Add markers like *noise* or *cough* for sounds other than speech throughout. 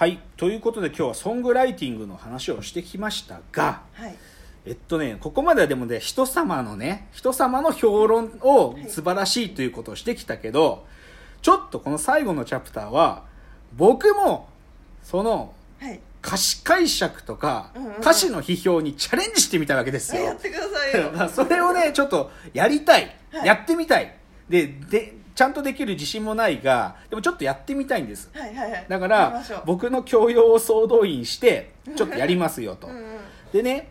はいということで今日はソングライティングの話をしてきましたがはいえっとねここまではでもね人様のね人様の評論を素晴らしいということをしてきたけど、ちょっとこの最後のチャプターは僕もそのはい歌詞解釈とかうんうんうん歌詞の批評にチャレンジしてみたわけですよ。やってくださいよ *laughs* それをね、ちょっとやりたい。はいやってみたい。で、で、ちゃんとできる自信もないが、でもちょっとやってみたいんです。はいはいはいだから僕の教養を総動員して、ちょっとやりますよとうん。うんでね、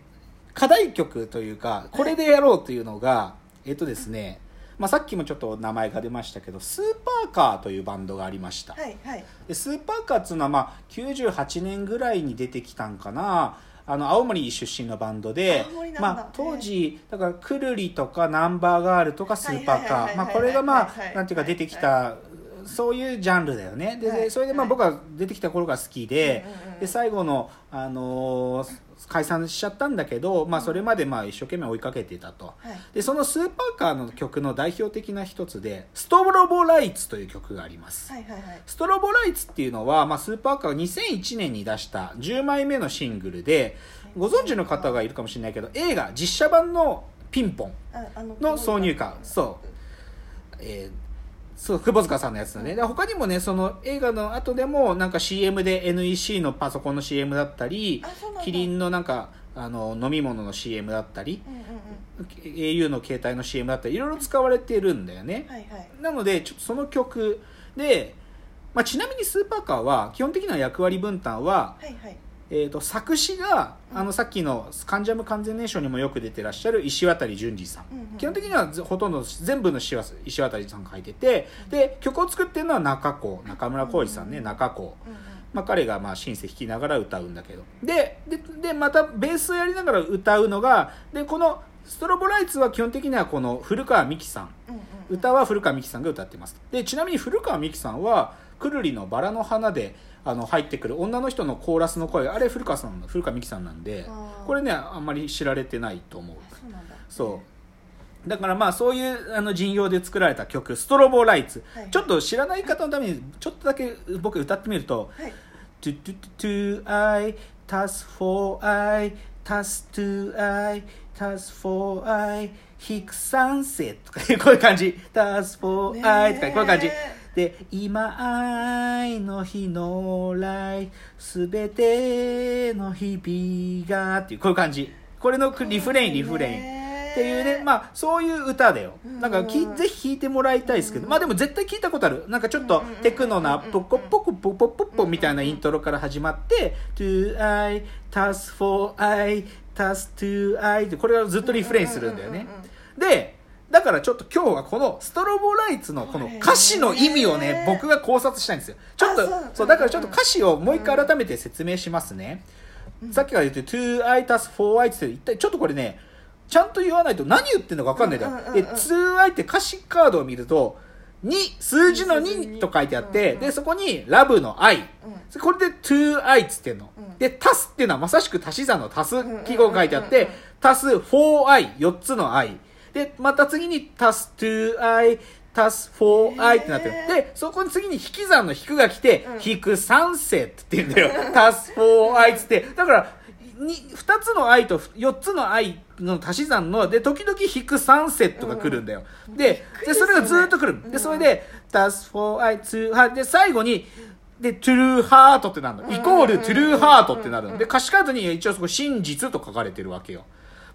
課題曲というか、これでやろうというのが、えっとですね、まあ、さっきもちょっと名前が出ましたけど、スーパーカーというバンドがありました。はいはいでスーパーカーっていうのは、まあ、98年ぐらいに出てきたんかなあの青森出身のバンドでまあ、当時だからくるりとかナンバーガールとかスーパーカー。まあこれがまあなんていうか出てきたそういうジャンルだよね。でではい。それでまあはい。僕は出てきた頃が好きでうんうんうんで最後の、あのー解散しちゃったんだけど、まあ、それまでまあ一生懸命追いかけてたと。はい。でそのスーパーカーの曲の代表的な一つで「ストロボライツ」という曲があります。はいはいはい。ストロボライツっていうのは、まあ、スーパーカーが2001年に出した10枚目のシングルで、ご存知の方がいるかもしれないけど、映画実写版のピンポンの挿入歌、そう、えーそう、窪塚さんのやつだね。で他にもね、その映画の後でも、なんか CM で NEC のパソコンの CM だったりキリンのなんか、あの、飲み物の CM だったり、うんうんうん au の携帯の CM だったり、いろいろ使われてるんだよね。はいはいなのでちょっとその曲で、まあ、ちなみにスーパーカーは基本的な役割分担は、はいはいえー、と作詞があのさっきの「関ジャム完全燃焼」にもよく出てらっしゃる石渡淳二さん、うんうん基本的にはずほとんど全部の詩は石渡さんが書いててで曲を作ってるのは中子中村浩二さんね、うん中子、うんうん。まあ、彼がまあシンセ弾きながら歌うんだけど。でででまたベースをやりながら歌うのがでこの「ストロボライツ」は基本的にはこの古川美樹さんうんうん。歌は古川美樹さんが歌ってます。でちなみに古川美樹さんはくるりのバラの花であの入ってくる女の人のコーラスの声あれ古川さん古川美樹さんなんでこれねあんまり知られてないと思う。あそうだ。そう。だからまあそういうあの陣容で作られた曲「ストロボライツ」はい。ちょっと知らない方のためにちょっとだけ僕歌ってみるとはい「トゥトゥトゥトゥ I 足す for I 足す to I 足す for I 引く三世」とかこういう感じ「足す for ね I」えとかこういう感じで「今愛の日の来すべての日々が」っていうこういう感じ。これのリフレインリフレイン。っていうね、まあ、そういう歌だよ。なんかき、うん。ぜひ聴いてもらいたいですけど、まあでも絶対聞いたことある。なんかちょっとテクノな、ポコポコポコポコみたいなイントロから始まって、to I, tas for I, tas to I って、これがずっとリフレインするんだよね。で、だからちょっと今日はこのストロボライツのこの歌詞の意味をね、僕が考察したいんですよ。ちょっとあそう、だからちょっと歌詞をもう一回改めて説明しますね。さっきから言ってる to I 足す for I って言って一体ちょっとこれね、ちゃんと言わないと何言ってんのか分かんないんだよ。うんで、to I って歌詞カードを見ると、2、数字の2と書いてあって、で、そこにラブの I。うんこれで to I っつってんの。うんで、足すっていうのはまさしく足し算の足す記号が書いてあって足す for I、4つの I。で、また次に足す to I、足す for I ってなってる。で、そこに次に引き算の引くが来て、うん。引く三世って言うんだよ。足す for I っつって。だから、に2つの i と4つの i の足し算ので時々引く3セットが来るんだよ、ででそれがずっと来る、でそれで足す for i to heart で最後にで true heart ってなるの、イコール true heart ってなるの、で歌詞カードに一応そこ真実と書かれてるわけよ。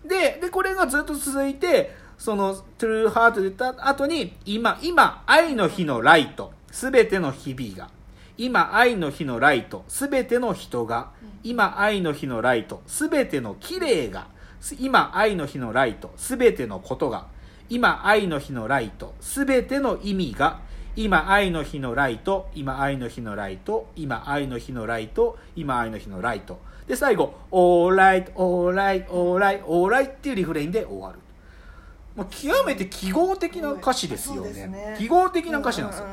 ででこれがずっと続いてその true heart で言った後に今今愛の日のライト。すべての日々が。今愛の日のライト。すべての人が。今愛の日のライト。すべての綺麗が。す今愛の日のライト。すべてのことが。今愛の日のライト。すべての意味が。今愛の日のライト。今愛の日のライト。今愛の日のライト。今愛の日のライト。で最後「オーライトオーライトオーライトオーライト」っていうリフレインで終わるもう極めて記号的な歌詞ですよね。ね。記号的な歌詞なんですよ。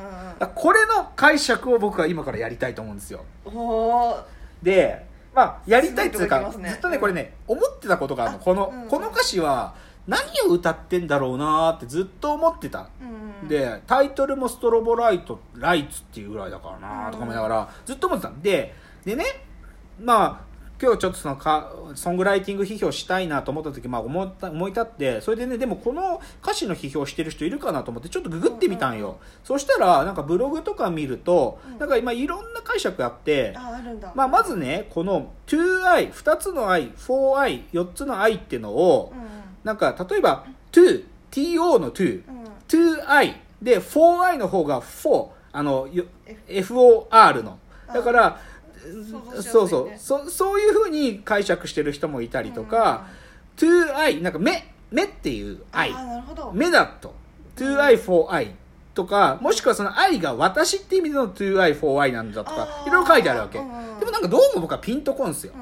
これの解釈を僕は今からやりたいと思うんですよ。でまあやりたいっていうかね。ずっとねこれね思ってたことがあるの。このうん。この歌詞は何を歌ってんだろうなーってずっと思ってた。うん。でタイトルも「ストロボライトライツ」っていうぐらいだからなーとか思いながらずっと思ってた。ででねまあ今日ちょっとそのかソングライティング批評したいなと思った時、まあ、思った思い立ってそれでねでもこの歌詞の批評してる人いるかなと思ってちょっとググってみたんよ、そしたらなんかブログとか見ると、うん。なんか今いろんな解釈あって、まあ、まずねこの 2i、2つの i、4i、4つの i っていうのをう、ん。なんか例えば to、to の to、うん。2i で 4i の方が4、あの、よ FOR の。だから、そうそう。そそういうふうに解釈してる人もいたりとか、2i なんか目目っていうあ i 目だと。2i 4i とかもしくはその i が私って意味での 2i 4i なんだとかいろいろ書いてあるわけ。でもなんかどうも僕はピンとこんすよ。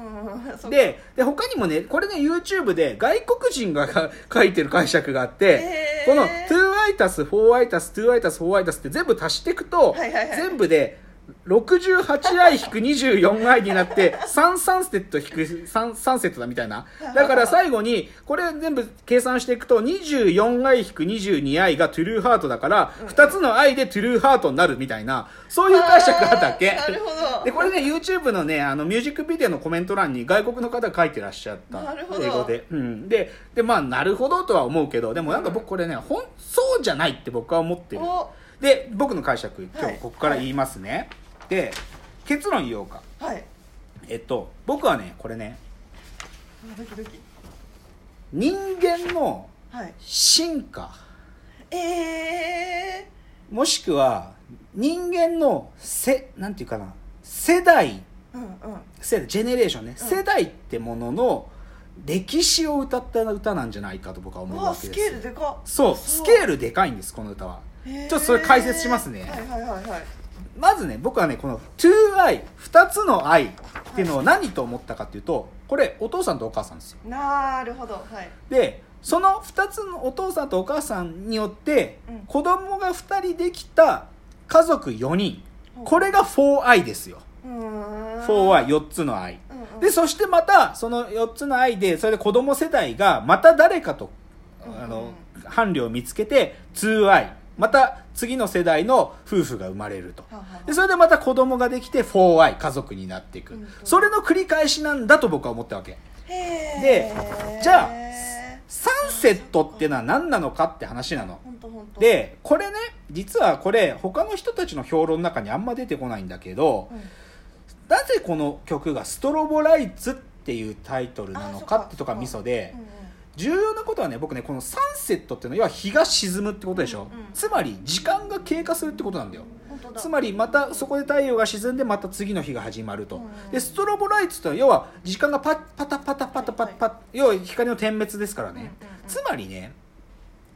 でで他にもねこれね YouTube で外国人がが書いてる解釈があって、この 2i たす 4i たす 2i たす 4i たすって全部足していくと、全部で 68i 引く 24i になって3サンセット引く 3, 3セットだみたいな。だから最後にこれ全部計算していくと 24i 引く 22i がトゥルーハートだから2つの i でトゥルーハートになるみたいなそういう解釈があったっけ。*laughs* なるほど。*laughs* でこれね YouTube のねあのミュージックビデオのコメント欄に外国の方が書いてらっしゃったなるほど。英語で、うん、ででまあなるほどとは思うけどでもなんか僕これねほんそうじゃないって僕は思ってる。お。で僕の解釈今はい。日ここから言いますね、で結論言おうか。はい。えっと僕はねこれね。あドキドキ。人間のはい。進化。ええもしくは人間のせなんていうかな。世代。うんうん。世代ジェネレーションね、うん。世代ってものの歴史を歌った歌なんじゃないかと僕は思ううわスわけです。ケールでかっ。そうスケールでかいんですこの歌は。ちょっとそれ解説しますね。はいはいはいはいまずね僕はねこの 2i2 つの i っていうのを何と思ったかっていうとこれお父さんとお母さんですよ。なるほどはい。でその2つのお父さんとお母さんによってうん。子供が2人できた家族4人。これが 4i ですよ。うーん。4i4 つの i うんうん。でそしてまたその4つの i でそれで子供世代がまた誰かとあのうん。伴侶を見つけて 2i また次の世代の夫婦が生まれると。でそれでまた子供ができて 4i 家族になっていく。それの繰り返しなんだと僕は思ったわけ。でじゃあサンセットっていうのは何なのかって話なの。でこれね実はこれ他の人たちの評論の中にあんま出てこないんだけどうん。なぜこの曲が「ストロボライツ」っていうタイトルなのかかってとか。ミソでうんうん重要なことはね僕ねこのサンセットっていうのは要は日が沈むってことでしょ、うんうん。つまり時間が経過するってことなんだよ。つまりまたそこで太陽が沈んでまた次の日が始まると、うんでストロボライツってのは要は時間がパッパタパタパタパタパタ、要は光の点滅ですからね、うんうんうん。つまりね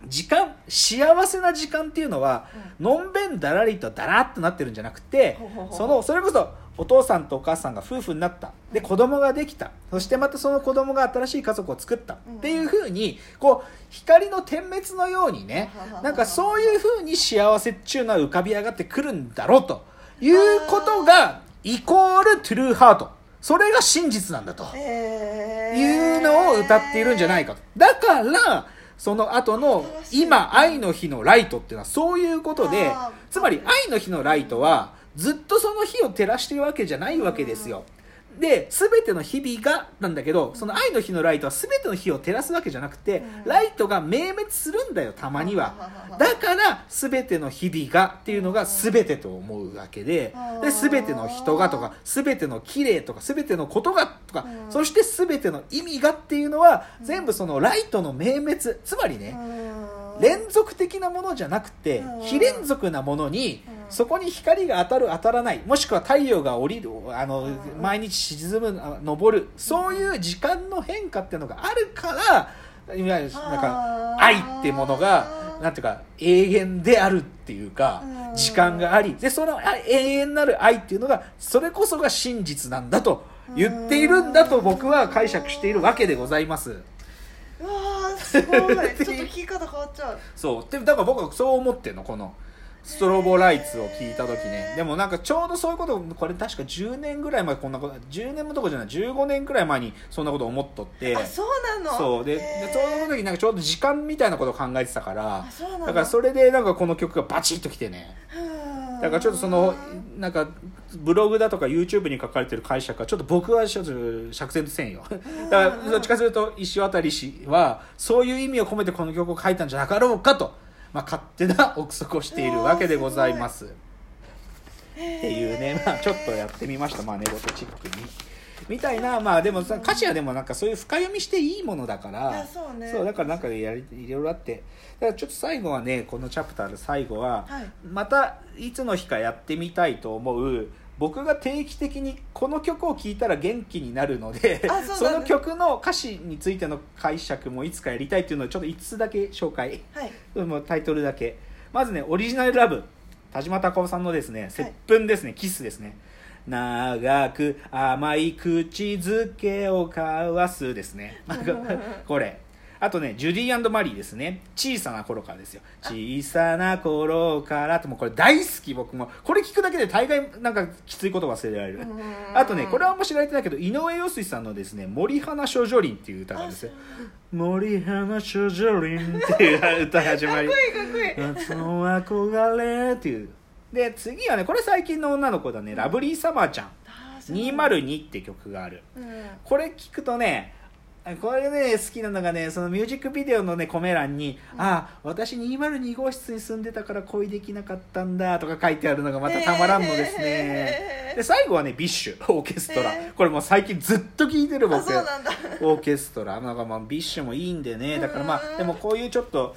時間幸せな時間っていうのは、のんべんだらりとだらっとなってるんじゃなくてほうほうほう。そのそれこそお父さんとお母さんが夫婦になった。で子供ができた。そしてまたその子供が新しい家族を作った。うん。っていうふうにこう光の点滅のようにねなんかそういうふうに幸せっていうのは浮かび上がってくるんだろうと。いうことがイコールトゥルーハート。それが真実なんだと。いうのを歌っているんじゃないかと。だからその後の今愛の日のライトっていうのはそういうことでつまり愛の日のライトはずっとその日を照らしているわけじゃないわけですよ。で全ての日々がなんだけどその愛の日のライトは全ての日を照らすわけじゃなくてうん。ライトが明滅するんだよたまには。だから全ての日々がっていうのが全てと思うわけでで全ての人がとか全ての綺麗とか全てのことがとかうん。そして全ての意味がっていうのは全部そのライトの明滅つまりねうん。連続的なものじゃなくてうん。非連続なものにうんそこに光が当たる当たらない。もしくは太陽が降りるあのうん。毎日沈むあ昇る。そういう時間の変化っていうのがあるからいわゆるなんか愛ってものがなんていうか永遠であるっていうかうん。時間があり。でそのあ永遠なる愛っていうのがそれこそが真実なんだと言っているんだと僕は解釈しているわけでございます。うわーすごい。*laughs* ちょっと聞き方変わっちゃう。そう。でだから僕はそう思ってんのこのストロボライツを聞いた時ね。でもなんかちょうどそういうことこれ確か10年ぐらい前こんなこと10年もどころじゃない15年ぐらい前にそんなこと思っとって。あそうなの？そう。ででちょうどその時なんかちょうど時間みたいなことを考えてたからあそうなの？だからそれでなんかこの曲がバチッときてね。うんだからちょっとそのなんかブログだとか YouTube に書かれてる解釈はちょっと僕はちょっと釈然とせんよ。だからどっちかというと石渡氏はそういう意味を込めてこの曲を書いたんじゃなかろうかと、まあ、勝手な憶測をしているわけでございます。っていうね、まあ、ちょっとやってみました。まあ寝言チックに。みたいな。まあでもさ歌詞はでもなんかそういう深読みしていいものだかいらやそうね。だからなんかやりいろいろあって。だからちょっと最後はねこのチャプターの最後は、はい。またいつの日かやってみたいと思う僕が定期的にこの曲を聴いたら元気になるのであその曲の歌詞についての解釈もいつかやりたいっていうのをちょっと5つだけ紹介はい。もうタイトルだけ。まずねオリジナルラブ田島貴夫さんのですね接吻ですね、キスですね。長く甘い口づけを交わすですね。*laughs* これあとねジュディマリーですね。小さな頃からですよ。小さな頃から。ってもうこれ大好き僕も。これ聞くだけで大概なんかきついこと忘れられる。あとねこれはあんま知られてないけど井上陽水さんのですね「森花処女林」っていう歌なんですよ「森花処女林」っていう歌始まりかっこいいかっこいい。夏の憧れっていう。で次はねこれ最近の女の子だね、ラブリーサマーちゃん。あーそう。202って曲がある。うん。これ聞くとねこれね好きなのがねそのミュージックビデオのねコメ欄に「ああ私202号室に住んでたから恋できなかったんだ」とか書いてあるのがまたたまらんのですね。へー。で最後はねビッシュオーケストラ。へー。これもう最近ずっと聴いてるあ僕オーケストラ。なんかまあビッシュもいいんでね。だからまうんあでもこういうちょっと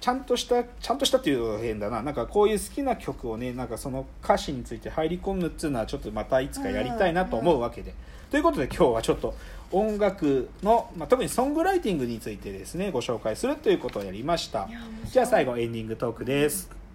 ちゃんとしたちゃんとしたっていうのは変だな。なんかこういう好きな曲をねなんかその歌詞について入り込むっていうのはちょっとまたいつかやりたいなと思うわけで。ということで今日はちょっと音楽の、まあ、特にソングライティングについてですねご紹介するということをやりましたじゃあ最後エンディングトークです。